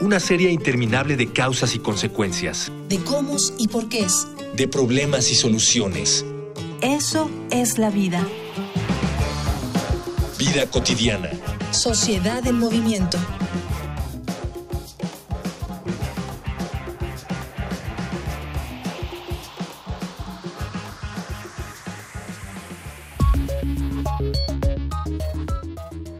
una serie interminable de causas y consecuencias. De cómo y por qué. De problemas y soluciones. Eso es la vida. Vida cotidiana. Sociedad en movimiento.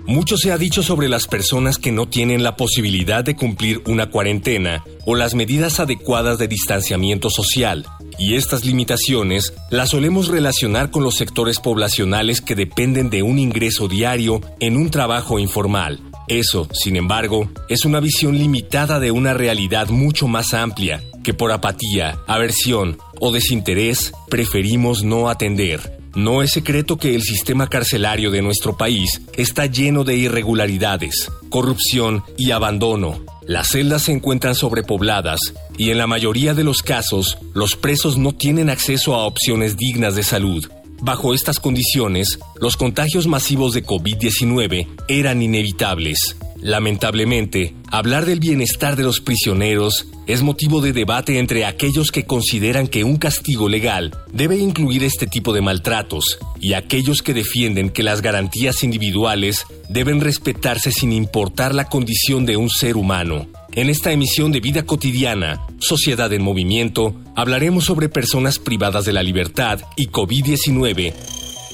Mucho se ha dicho sobre las personas que no tienen la posibilidad de cumplir una cuarentena o las medidas adecuadas de distanciamiento social, y estas limitaciones las solemos relacionar con los sectores poblacionales que dependen de un ingreso diario en un trabajo informal. Eso, sin embargo, es una visión limitada de una realidad mucho más amplia, que por apatía, aversión o desinterés preferimos no atender. No es secreto que el sistema carcelario de nuestro país está lleno de irregularidades, corrupción y abandono. Las celdas se encuentran sobrepobladas y en la mayoría de los casos los presos no tienen acceso a opciones dignas de salud. Bajo estas condiciones, los contagios masivos de COVID-19 eran inevitables. Lamentablemente, hablar del bienestar de los prisioneros es motivo de debate entre aquellos que consideran que un castigo legal debe incluir este tipo de maltratos y aquellos que defienden que las garantías individuales deben respetarse sin importar la condición de un ser humano. En esta emisión de Vida Cotidiana, Sociedad en Movimiento, hablaremos sobre personas privadas de la libertad y COVID-19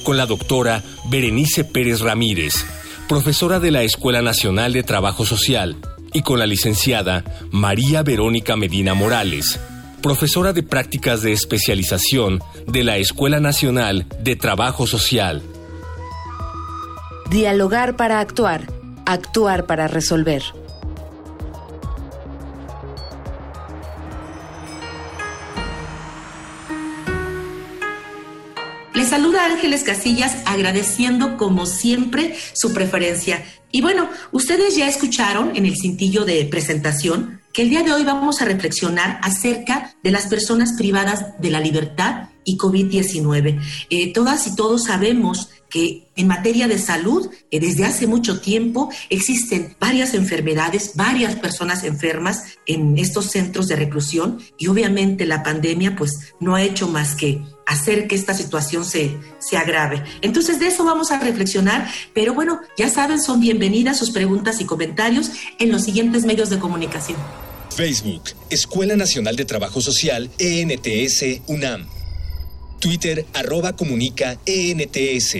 con la doctora Berenice Pérez Ramírez profesora de la Escuela Nacional de Trabajo Social, y con la licenciada María Verónica Medina Morales, profesora de prácticas de especialización de la Escuela Nacional de Trabajo Social. Dialogar para actuar, actuar para resolver. Saluda Ángeles Casillas agradeciendo como siempre su preferencia. Y bueno, ustedes ya escucharon en el cintillo de presentación que el día de hoy vamos a reflexionar acerca de las personas privadas de la libertad y COVID-19. Eh, todas y todos sabemos que en materia de salud, eh, desde hace mucho tiempo existen varias enfermedades, varias personas enfermas en estos centros de reclusión y obviamente la pandemia pues no ha hecho más que hacer que esta situación se, se agrave. Entonces de eso vamos a reflexionar, pero bueno, ya saben, son bienvenidas sus preguntas y comentarios en los siguientes medios de comunicación. Facebook, Escuela Nacional de Trabajo Social, ENTS, UNAM. Twitter, arroba comunica, ENTS.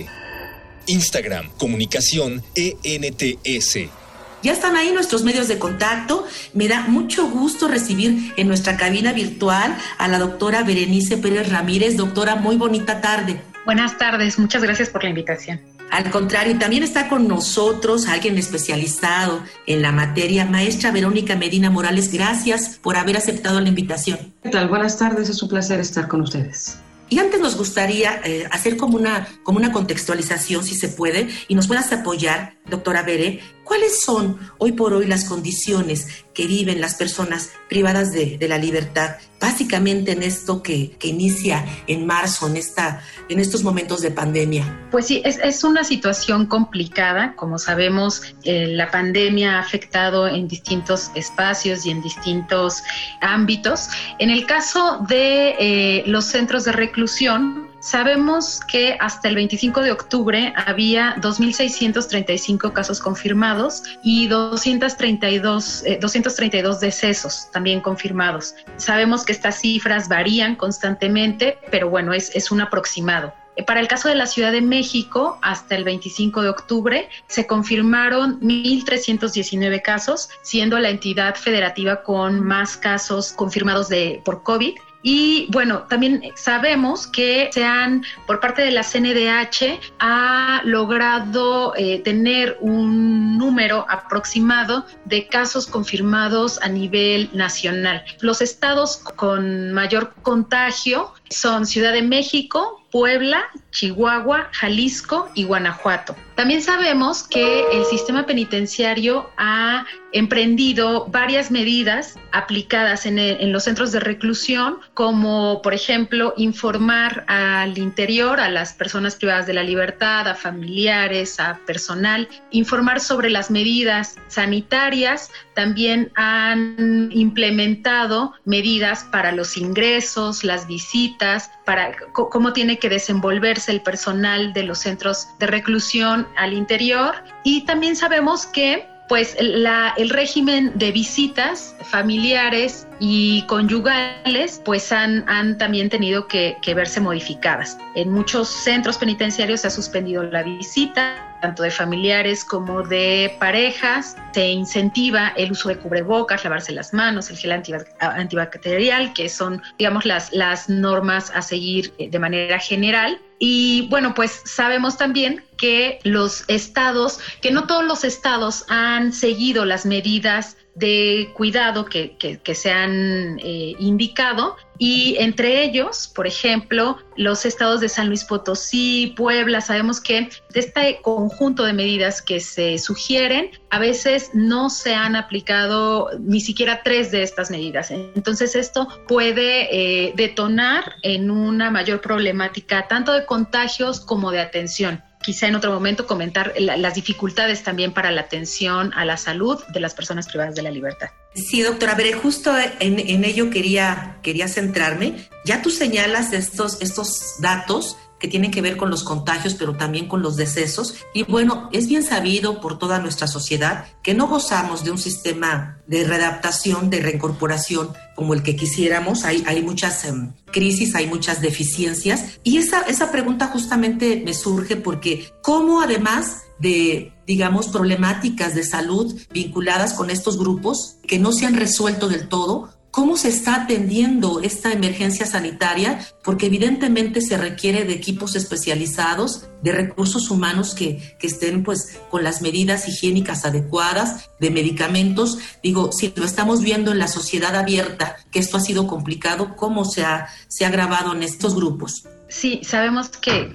Instagram, comunicación, ENTS. Ya están ahí nuestros medios de contacto. Me da mucho gusto recibir en nuestra cabina virtual a la doctora Berenice Pérez Ramírez. Doctora, muy bonita tarde. Buenas tardes, muchas gracias por la invitación. Al contrario, también está con nosotros alguien especializado en la materia, maestra Verónica Medina Morales. Gracias por haber aceptado la invitación. ¿Qué tal? Buenas tardes, es un placer estar con ustedes. Y antes nos gustaría eh, hacer como una, como una contextualización, si se puede, y nos puedas apoyar, doctora Bere, ¿cuáles son hoy por hoy las condiciones que viven las personas privadas de, la libertad, básicamente en esto que, inicia en marzo, en, esta, en estos momentos de pandemia? Pues sí, es, una situación complicada. Como sabemos, eh, la pandemia ha afectado en distintos espacios y en distintos ámbitos. En el caso de eh, los centros de reclusión, Sabemos que hasta el 25 de octubre había 2.635 casos confirmados y 232, 232 eh, decesos también confirmados. Sabemos que estas cifras varían constantemente, pero bueno, es, es un aproximado. Eh, para el caso de la Ciudad de México, hasta el 25 de octubre se confirmaron 1.319 casos, siendo la entidad federativa con más casos confirmados de, por COVID Y bueno, también sabemos que se han, por parte de la CNDH, ha logrado eh, tener un número aproximado de casos confirmados a nivel nacional. Los estados con mayor contagio son Ciudad de México, Puebla, Chihuahua, Jalisco y Guanajuato. También sabemos que el sistema penitenciario ha emprendido varias medidas aplicadas en, los centros de reclusión, como por ejemplo informar al interior, a las personas privadas de la libertad, a familiares, a personal, informar sobre las medidas sanitarias. También han implementado medidas para los ingresos, las visitas, para cómo tiene que desenvolverse el personal de los centros de reclusión al interior. Y también sabemos que pues la, el régimen de visitas familiares y conyugales pues han, han también tenido que, que, verse modificadas. En muchos centros penitenciarios se ha suspendido la visita, tanto de familiares como de parejas. Se incentiva el uso de cubrebocas, lavarse las manos, el gel antibacterial, que son, digamos, las, las normas a seguir eh, de manera general. Y bueno, pues sabemos también que los estados, que no todos los estados han seguido las medidas de cuidado que, se han eh, indicado y entre ellos, por ejemplo, los estados de San Luis Potosí, Puebla, sabemos que de este conjunto de medidas que se sugieren, a veces no se han aplicado ni siquiera tres de estas medidas. Entonces esto puede eh, detonar en una mayor problemática tanto de contagios como de atención quizá en otro momento comentar las dificultades también para la atención a la salud de las personas privadas de la libertad. Sí, doctora, a ver, justo en, ello quería, quería centrarme. Ya tú señalas estos, estos datos que tienen que ver con los contagios, pero también con los decesos. Y bueno, es bien sabido por toda nuestra sociedad que no gozamos de un sistema de readaptación, de reincorporación como el que quisiéramos. Hay, hay muchas em, crisis, hay muchas deficiencias. Y esa, esa pregunta justamente me surge porque cómo además de, digamos, problemáticas de salud vinculadas con estos grupos que no se han resuelto del todo, ¿Cómo se está atendiendo esta emergencia sanitaria? Porque evidentemente se requiere de equipos especializados, de recursos humanos que, que, estén pues con las medidas higiénicas adecuadas, de medicamentos. Digo, si lo estamos viendo en la sociedad abierta, que esto ha sido complicado, ¿cómo se ha, se ha grabado en estos grupos? Sí, sabemos que,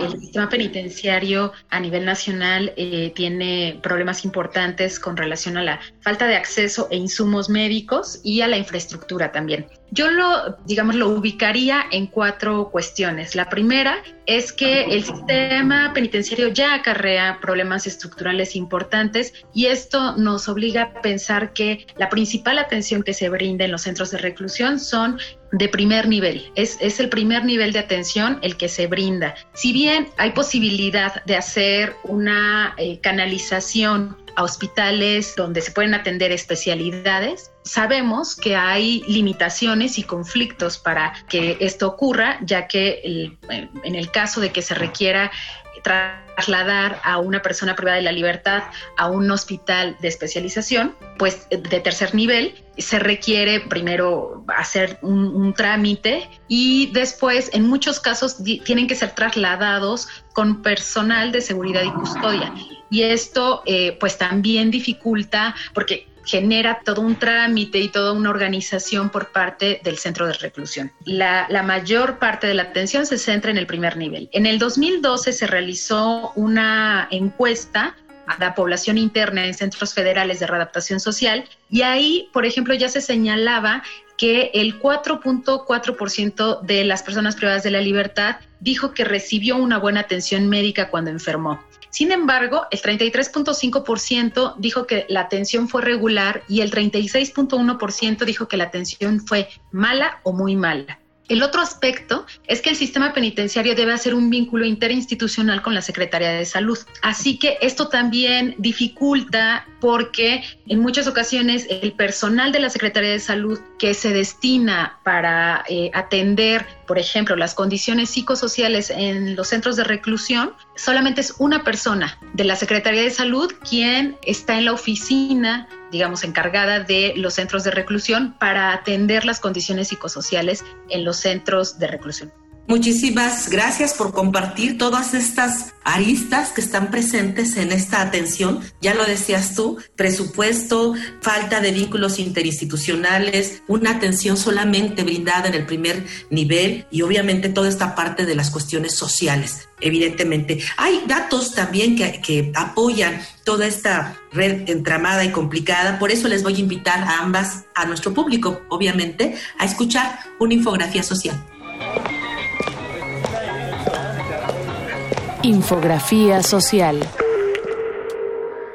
el sistema penitenciario a nivel nacional eh, tiene problemas importantes con relación a la falta de acceso e insumos médicos y a la infraestructura también. Yo lo, digamos, lo ubicaría en cuatro cuestiones. La primera es que el sistema penitenciario ya acarrea problemas estructurales importantes y esto nos obliga a pensar que la principal atención que se brinda en los centros de reclusión son de primer nivel. Es, es, el primer nivel de atención el que se brinda. Si bien hay posibilidad de hacer una eh, canalización a hospitales donde se pueden atender especialidades, sabemos que hay limitaciones y conflictos para que esto ocurra, ya que en el caso de que se requiera trasladar a una persona privada de la libertad a un hospital de especialización, pues de tercer nivel, se requiere primero hacer un, trámite y después, en muchos casos, tienen que ser trasladados con personal de seguridad y custodia. Y esto, eh, pues también dificulta, porque genera todo un trámite y toda una organización por parte del centro de reclusión. La, mayor parte de la atención se centra en el primer nivel. En el 2012 se realizó una encuesta a la población interna en centros federales de readaptación social y ahí, por ejemplo, ya se señalaba que el 4.4% de las personas privadas de la libertad dijo que recibió una buena atención médica cuando enfermó. Sin embargo, el 33.5% dijo que la atención fue regular y el 36.1% dijo que la atención fue mala o muy mala. El otro aspecto es que el sistema penitenciario debe hacer un vínculo interinstitucional con la Secretaría de Salud. Así que esto también dificulta porque en muchas ocasiones el personal de la Secretaría de Salud que se destina para eh, atender, por ejemplo, las condiciones psicosociales en los centros de reclusión, solamente es una persona de la Secretaría de Salud quien está en la oficina digamos, encargada de los centros de reclusión para atender las condiciones psicosociales en los centros de reclusión. Muchísimas gracias por compartir todas estas aristas que están presentes en esta atención. Ya lo decías tú, presupuesto, falta de vínculos interinstitucionales, una atención solamente brindada en el primer nivel y obviamente toda esta parte de las cuestiones sociales, evidentemente. Hay datos también que, que apoyan toda esta red entramada y complicada, por eso les voy a invitar a ambas, a nuestro público, obviamente, a escuchar una infografía social. Infografía social.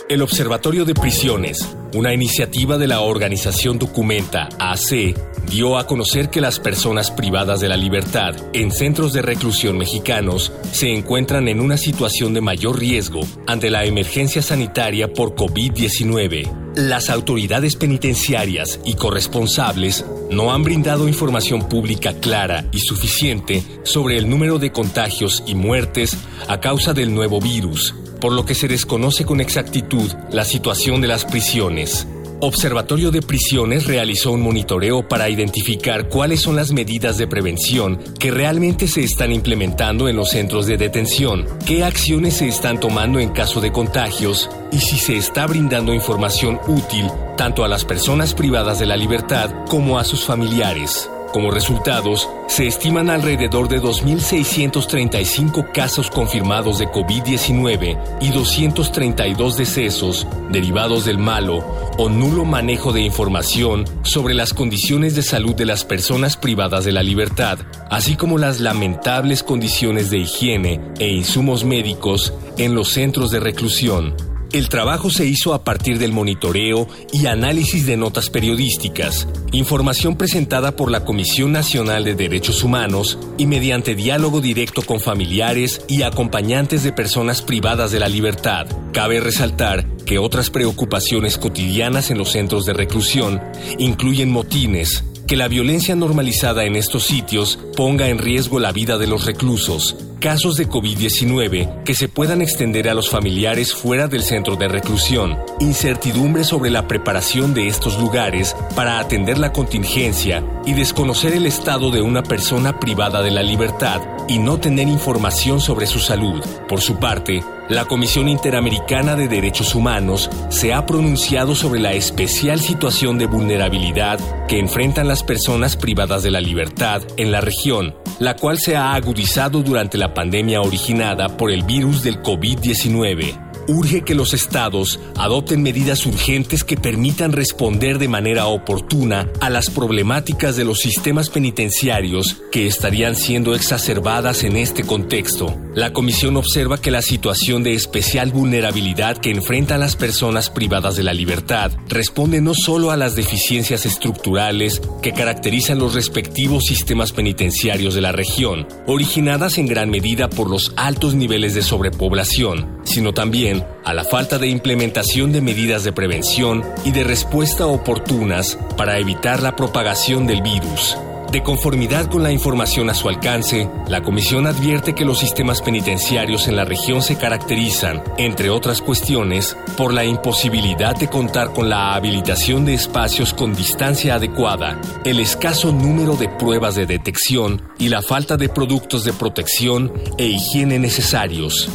El Observatorio de Prisiones, una iniciativa de la organización Documenta AC, dio a conocer que las personas privadas de la libertad en centros de reclusión mexicanos se encuentran en una situación de mayor riesgo ante la emergencia sanitaria por COVID-19. Las autoridades penitenciarias y corresponsables no han brindado información pública clara y suficiente sobre el número de contagios y muertes a causa del nuevo virus, por lo que se desconoce con exactitud la situación de las prisiones. Observatorio de Prisiones realizó un monitoreo para identificar cuáles son las medidas de prevención que realmente se están implementando en los centros de detención, qué acciones se están tomando en caso de contagios y si se está brindando información útil tanto a las personas privadas de la libertad como a sus familiares. Como resultados, se estiman alrededor de 2.635 casos confirmados de COVID-19 y 232 decesos derivados del malo o nulo manejo de información sobre las condiciones de salud de las personas privadas de la libertad, así como las lamentables condiciones de higiene e insumos médicos en los centros de reclusión. El trabajo se hizo a partir del monitoreo y análisis de notas periodísticas, información presentada por la Comisión Nacional de Derechos Humanos y mediante diálogo directo con familiares y acompañantes de personas privadas de la libertad. Cabe resaltar que otras preocupaciones cotidianas en los centros de reclusión incluyen motines, que la violencia normalizada en estos sitios ponga en riesgo la vida de los reclusos, casos de COVID-19 que se puedan extender a los familiares fuera del centro de reclusión, incertidumbre sobre la preparación de estos lugares para atender la contingencia y desconocer el estado de una persona privada de la libertad y no tener información sobre su salud. Por su parte, la Comisión Interamericana de Derechos Humanos se ha pronunciado sobre la especial situación de vulnerabilidad que enfrentan las personas privadas de la libertad en la región, la cual se ha agudizado durante la pandemia originada por el virus del COVID-19 urge que los estados adopten medidas urgentes que permitan responder de manera oportuna a las problemáticas de los sistemas penitenciarios que estarían siendo exacerbadas en este contexto. La Comisión observa que la situación de especial vulnerabilidad que enfrentan las personas privadas de la libertad responde no solo a las deficiencias estructurales que caracterizan los respectivos sistemas penitenciarios de la región, originadas en gran medida por los altos niveles de sobrepoblación, sino también a la falta de implementación de medidas de prevención y de respuesta oportunas para evitar la propagación del virus. De conformidad con la información a su alcance, la Comisión advierte que los sistemas penitenciarios en la región se caracterizan, entre otras cuestiones, por la imposibilidad de contar con la habilitación de espacios con distancia adecuada, el escaso número de pruebas de detección y la falta de productos de protección e higiene necesarios.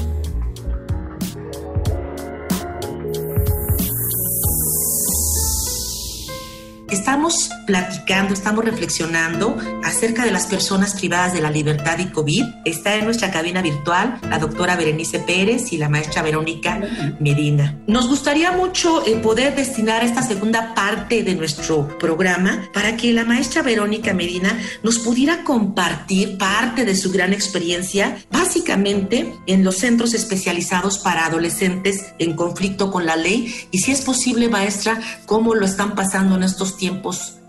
Estamos platicando, estamos reflexionando acerca de las personas privadas de la libertad y COVID. Está en nuestra cabina virtual la doctora Berenice Pérez y la maestra Verónica Medina. Nos gustaría mucho eh, poder destinar esta segunda parte de nuestro programa para que la maestra Verónica Medina nos pudiera compartir parte de su gran experiencia, básicamente en los centros especializados para adolescentes en conflicto con la ley y si es posible, maestra, cómo lo están pasando en estos tiempos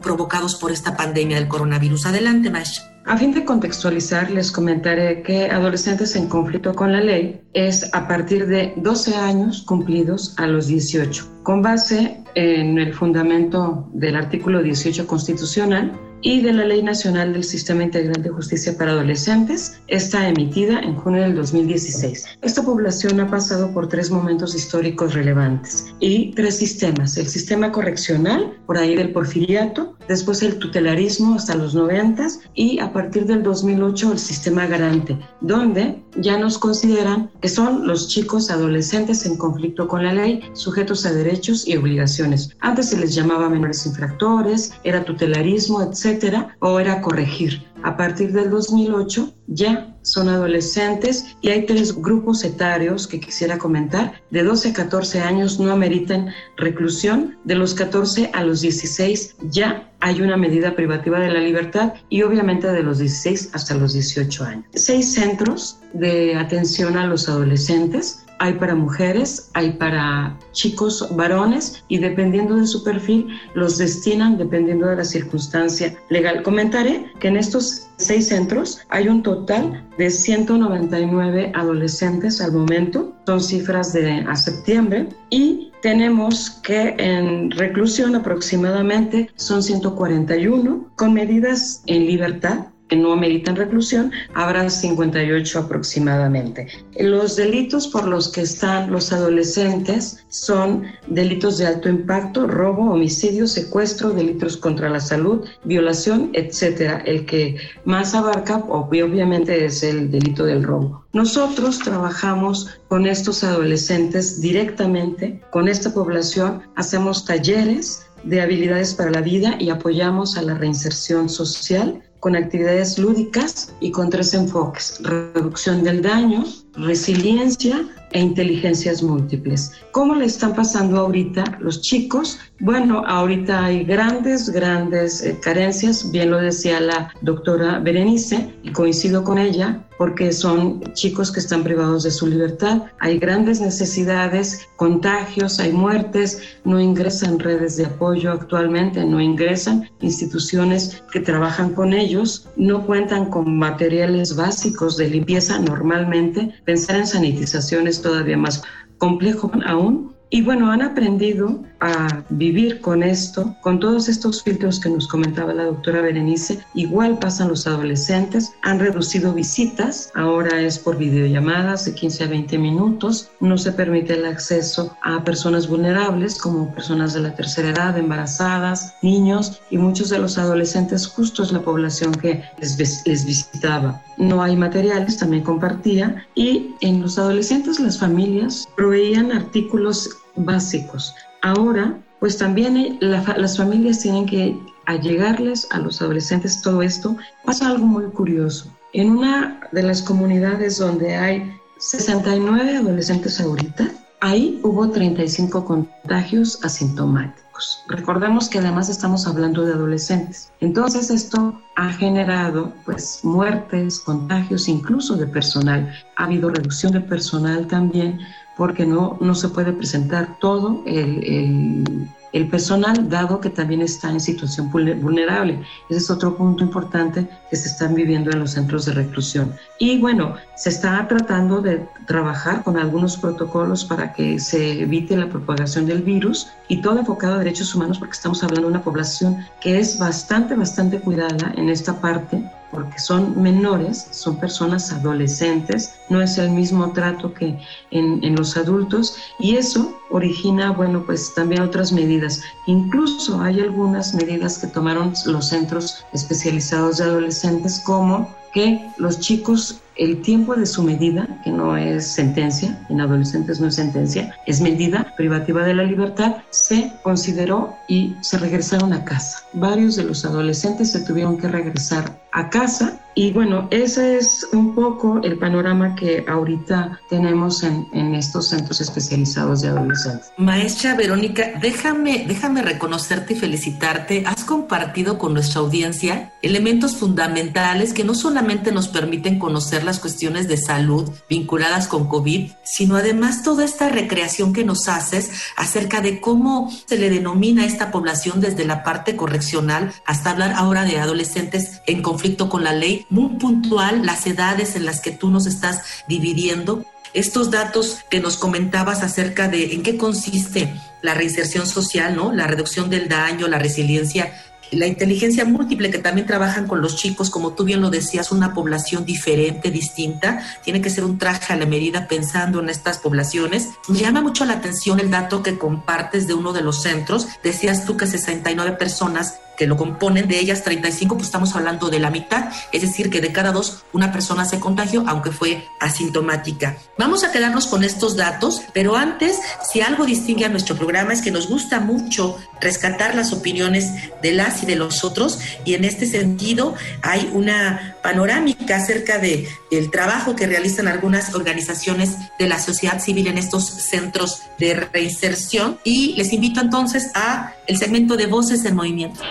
provocados por esta pandemia del coronavirus. Adelante, maestra. A fin de contextualizar, les comentaré que adolescentes en conflicto con la ley es a partir de 12 años cumplidos a los 18, con base en el fundamento del artículo 18 constitucional y de la Ley Nacional del Sistema Integral de Justicia para Adolescentes, está emitida en junio del 2016. Esta población ha pasado por tres momentos históricos relevantes y tres sistemas. El sistema correccional, por ahí del porfiriato, después el tutelarismo hasta los 90 y a partir del 2008 el sistema garante, donde ya nos consideran que son los chicos adolescentes en conflicto con la ley, sujetos a derechos y obligaciones. Antes se les llamaba menores infractores, era tutelarismo, etcétera, era corregir. A partir del 2008 ya son adolescentes y hay tres grupos etarios que quisiera comentar. De 12 a 14 años no ameritan reclusión, de los 14 a los 16 ya hay una medida privativa de la libertad y obviamente de los 16 hasta los 18 años. Seis centros de atención a los adolescentes hay para mujeres, hay para chicos varones y dependiendo de su perfil los destinan dependiendo de la circunstancia legal. Comentaré que en estos seis centros hay un total de 199 adolescentes al momento, son cifras de a septiembre y tenemos que en reclusión aproximadamente son 141 con medidas en libertad que no ameritan reclusión, habrá 58 aproximadamente. Los delitos por los que están los adolescentes son delitos de alto impacto, robo, homicidio, secuestro, delitos contra la salud, violación, etcétera. El que más abarca obviamente es el delito del robo. Nosotros trabajamos con estos adolescentes directamente, con esta población, hacemos talleres de habilidades para la vida y apoyamos a la reinserción social con actividades lúdicas y con tres enfoques, reducción del daño, resiliencia e inteligencias múltiples. ¿Cómo le están pasando ahorita los chicos? Bueno, ahorita hay grandes, grandes eh, carencias, bien lo decía la doctora Berenice, y coincido con ella, porque son chicos que están privados de su libertad. Hay grandes necesidades, contagios, hay muertes, no ingresan redes de apoyo actualmente, no ingresan instituciones que trabajan con ellos, no cuentan con materiales básicos de limpieza normalmente. Pensar en sanitizaciones todavía más complejo aún y bueno, han aprendido a vivir con esto, con todos estos filtros que nos comentaba la doctora Berenice. Igual pasan los adolescentes, han reducido visitas, ahora es por videollamadas de 15 a 20 minutos, no se permite el acceso a personas vulnerables como personas de la tercera edad, embarazadas, niños y muchos de los adolescentes justo es la población que les, les visitaba. No hay materiales, también compartía y en los adolescentes las familias proveían artículos básicos. Ahora, pues también las familias tienen que allegarles a los adolescentes todo esto. Pasa algo muy curioso. En una de las comunidades donde hay 69 adolescentes ahorita, ahí hubo 35 contagios asintomáticos. Recordemos que además estamos hablando de adolescentes. Entonces esto ha generado pues muertes, contagios, incluso de personal. Ha habido reducción de personal también porque no, no se puede presentar todo el, el, personal, dado que también está en situación vulnerable. Ese es otro punto importante que se están viviendo en los centros de reclusión. Y bueno, se está tratando de trabajar con algunos protocolos para que se evite la propagación del virus y todo enfocado a derechos humanos, porque estamos hablando de una población que es bastante, bastante cuidada en esta parte porque son menores, son personas adolescentes, no es el mismo trato que en, los adultos y eso origina, bueno, pues también otras medidas. Incluso hay algunas medidas que tomaron los centros especializados de adolescentes como que los chicos el tiempo de su medida, que no es sentencia, en adolescentes no es sentencia, es medida privativa de la libertad, se consideró y se regresaron a casa. Varios de los adolescentes se tuvieron que regresar a casa y bueno, ese es un poco el panorama que ahorita tenemos en, en, estos centros especializados de adolescentes. Maestra Verónica, déjame, déjame reconocerte y felicitarte. Has compartido con nuestra audiencia elementos fundamentales que no solamente nos permiten conocer las cuestiones de salud vinculadas con COVID, sino además toda esta recreación que nos haces acerca de cómo se le denomina a esta población desde la parte correccional hasta hablar ahora de adolescentes en conflicto con la ley muy puntual las edades en las que tú nos estás dividiendo. Estos datos que nos comentabas acerca de en qué consiste la reinserción social, ¿no? La reducción del daño, la resiliencia la inteligencia múltiple que también trabajan con los chicos, como tú bien lo decías, una población diferente, distinta, tiene que ser un traje a la medida pensando en estas poblaciones. Me llama mucho la atención el dato que compartes de uno de los centros, decías tú que 69 personas que lo componen, de ellas 35, pues estamos hablando de la mitad, es decir, que de cada dos una persona se contagió, aunque fue asintomática. Vamos a quedarnos con estos datos, pero antes, si algo distingue a nuestro programa es que nos gusta mucho rescatar las opiniones de las y de los otros, y en este sentido hay una panorámica acerca de el trabajo que realizan algunas organizaciones de la sociedad civil en estos centros de reinserción y les invito entonces a el segmento de Voces en Movimiento.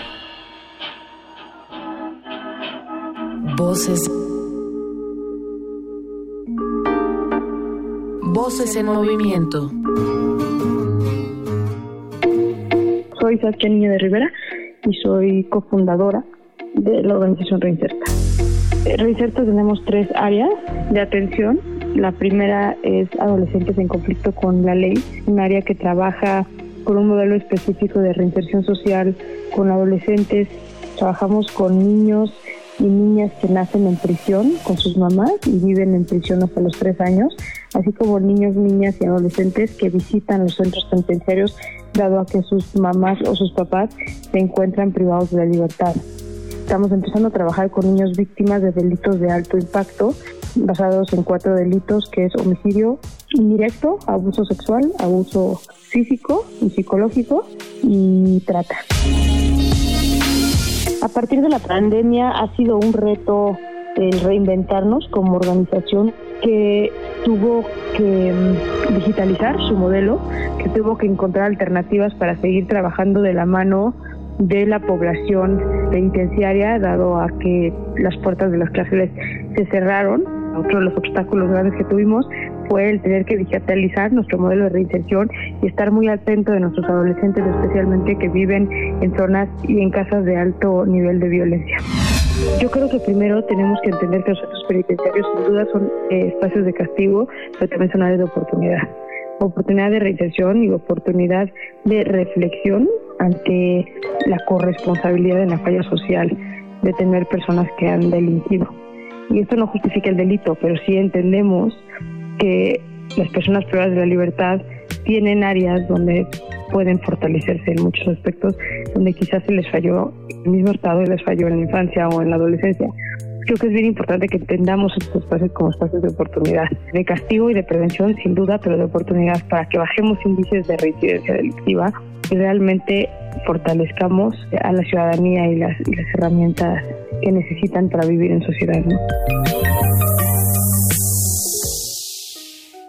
Voces. Voces en movimiento. Soy Saskia Niña de Rivera y soy cofundadora de la organización Reinserta. En Reinserta tenemos tres áreas de atención. La primera es adolescentes en conflicto con la ley, un área que trabaja con un modelo específico de reinserción social con adolescentes. Trabajamos con niños y niñas que nacen en prisión con sus mamás y viven en prisión hasta los tres años, así como niños, niñas y adolescentes que visitan los centros penitenciarios dado a que sus mamás o sus papás se encuentran privados de la libertad. Estamos empezando a trabajar con niños víctimas de delitos de alto impacto, basados en cuatro delitos, que es homicidio indirecto, abuso sexual, abuso físico y psicológico y trata. A partir de la pandemia ha sido un reto el reinventarnos como organización que tuvo que mm, digitalizar su modelo, que tuvo que encontrar alternativas para seguir trabajando de la mano de la población penitenciaria, dado a que las puertas de las cárceles se cerraron. Otro de los obstáculos grandes que tuvimos fue el tener que digitalizar nuestro modelo de reinserción y estar muy atento de nuestros adolescentes, especialmente que viven en zonas y en casas de alto nivel de violencia. Yo creo que primero tenemos que entender que los centros penitenciarios sin duda son eh, espacios de castigo, pero también son áreas de oportunidad. Oportunidad de reinserción y oportunidad de reflexión ante la corresponsabilidad en la falla social de tener personas que han delinquido. Y esto no justifica el delito, pero sí entendemos que las personas privadas de la libertad tienen áreas donde pueden fortalecerse en muchos aspectos, donde quizás se les falló el mismo estado y les falló en la infancia o en la adolescencia. Creo que es bien importante que entendamos estos espacios como espacios de oportunidad, de castigo y de prevención, sin duda, pero de oportunidad para que bajemos índices de reincidencia delictiva y realmente fortalezcamos a la ciudadanía y las, herramientas que necesitan para vivir en sociedad.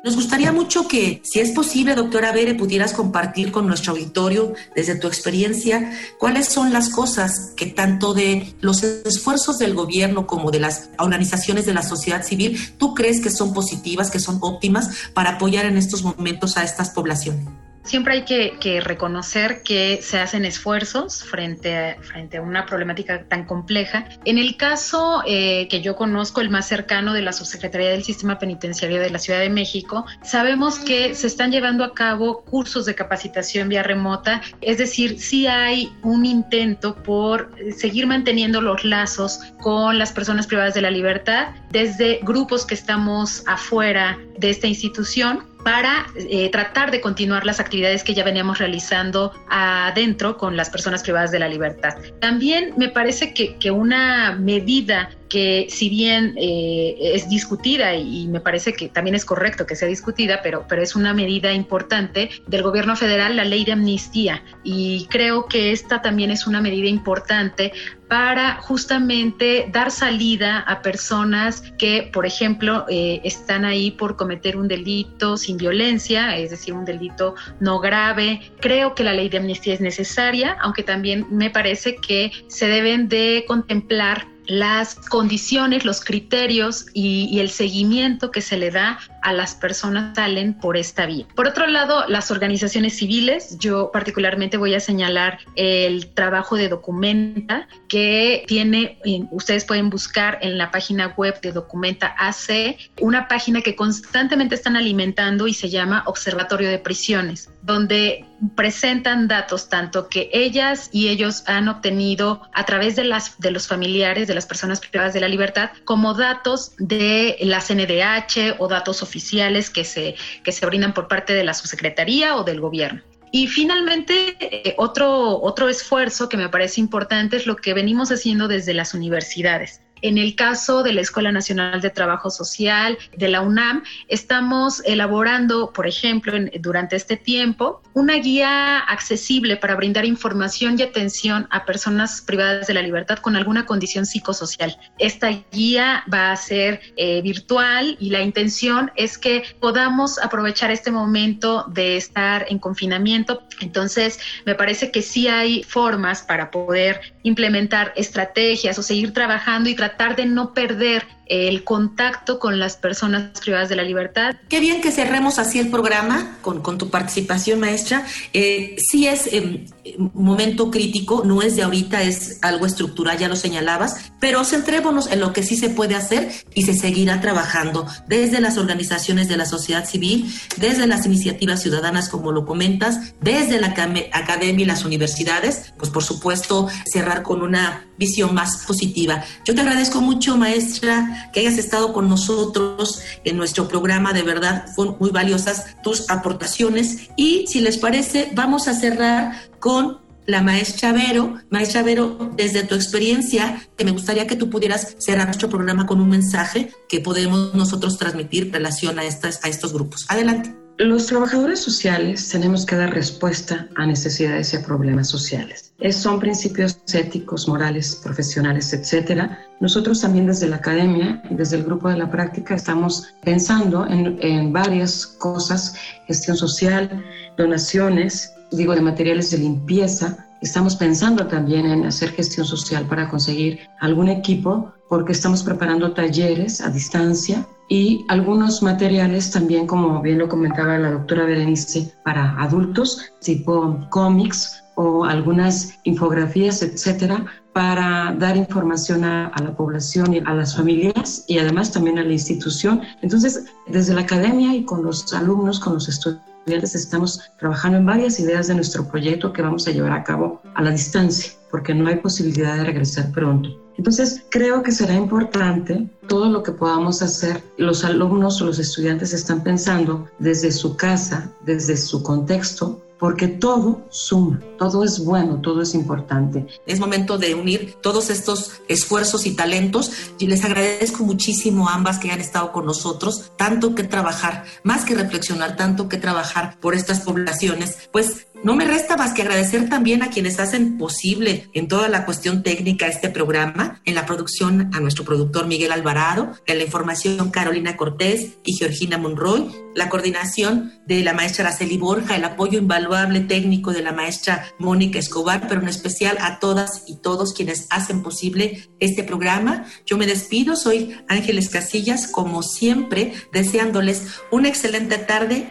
Nos gustaría mucho que, si es posible, doctora Bere, pudieras compartir con nuestro auditorio, desde tu experiencia, cuáles son las cosas que tanto de los esfuerzos del gobierno como de las organizaciones de la sociedad civil, tú crees que son positivas, que son óptimas para apoyar en estos momentos a estas poblaciones. Siempre hay que, reconocer que se hacen esfuerzos frente a, frente a una problemática tan compleja. En el caso eh, que yo conozco, el más cercano de la Subsecretaría del Sistema Penitenciario de la Ciudad de México, sabemos que se están llevando a cabo cursos de capacitación vía remota, es decir, sí hay un intento por seguir manteniendo los lazos con las personas privadas de la libertad desde grupos que estamos afuera de esta institución para eh, tratar de continuar las actividades que ya veníamos realizando adentro con las personas privadas de la libertad. También me parece que, que una medida que si bien eh, es discutida y, me parece que también es correcto que sea discutida, pero, pero es una medida importante del gobierno federal, la ley de amnistía. Y creo que esta también es una medida importante para justamente dar salida a personas que, por ejemplo, eh, están ahí por cometer un delito sin violencia, es decir, un delito no grave. Creo que la ley de amnistía es necesaria, aunque también me parece que se deben de contemplar las condiciones, los criterios y, el seguimiento que se le da a las personas que salen por esta vía. Por otro lado, las organizaciones civiles, yo particularmente voy a señalar el trabajo de Documenta que tiene, ustedes pueden buscar en la página web de Documenta AC, una página que constantemente están alimentando y se llama Observatorio de Prisiones, donde presentan datos tanto que ellas y ellos han obtenido a través de las de los familiares de las personas privadas de la libertad como datos de la CNDH o datos oficiales que se que se brindan por parte de la subsecretaría o del gobierno. Y finalmente, eh, otro, otro esfuerzo que me parece importante es lo que venimos haciendo desde las universidades. En el caso de la Escuela Nacional de Trabajo Social de la UNAM, estamos elaborando, por ejemplo, durante este tiempo, una guía accesible para brindar información y atención a personas privadas de la libertad con alguna condición psicosocial. Esta guía va a ser eh, virtual y la intención es que podamos aprovechar este momento de estar en confinamiento. Entonces, me parece que sí hay formas para poder implementar estrategias o seguir trabajando y tratar de no perder el contacto con las personas privadas de la libertad. Qué bien que cerremos así el programa con, con tu participación, maestra. Eh, sí es eh, momento crítico, no es de ahorita, es algo estructural, ya lo señalabas, pero centrémonos en lo que sí se puede hacer y se seguirá trabajando desde las organizaciones de la sociedad civil, desde las iniciativas ciudadanas, como lo comentas, desde la academia y las universidades, pues por supuesto cerrar con una visión más positiva. Yo te agradezco mucho, maestra que hayas estado con nosotros en nuestro programa. De verdad, fueron muy valiosas tus aportaciones. Y si les parece, vamos a cerrar con la maestra Vero. Maestra Vero, desde tu experiencia, que me gustaría que tú pudieras cerrar nuestro programa con un mensaje que podemos nosotros transmitir en relación a, estas, a estos grupos. Adelante. Los trabajadores sociales tenemos que dar respuesta a necesidades y a problemas sociales. Es, son principios éticos, morales, profesionales, etcétera. Nosotros también desde la academia y desde el grupo de la práctica estamos pensando en, en varias cosas, gestión social, donaciones, digo, de materiales de limpieza. Estamos pensando también en hacer gestión social para conseguir algún equipo porque estamos preparando talleres a distancia y algunos materiales también, como bien lo comentaba la doctora Berenice, para adultos, tipo cómics o algunas infografías, etcétera, para dar información a, a, la población y a las familias y además también a la institución. Entonces, desde la academia y con los alumnos, con los estudiantes, estamos trabajando en varias ideas de nuestro proyecto que vamos a llevar a cabo a la distancia, porque no hay posibilidad de regresar pronto. Entonces, creo que será importante todo lo que podamos hacer. Los alumnos o los estudiantes están pensando desde su casa, desde su contexto, porque todo suma, todo es bueno, todo es importante. Es momento de unir todos estos esfuerzos y talentos y les agradezco muchísimo a ambas que han estado con nosotros, tanto que trabajar, más que reflexionar, tanto que trabajar por estas poblaciones, pues no me resta más que agradecer también a quienes hacen posible en toda la cuestión técnica este programa, en la producción a nuestro productor Miguel Alvarado, en la información Carolina Cortés y Georgina Monroy, la coordinación de la maestra Araceli Borja, el apoyo invaluable técnico de la maestra Mónica Escobar, pero en especial a todas y todos quienes hacen posible este programa. Yo me despido, soy Ángeles Casillas, como siempre, deseándoles una excelente tarde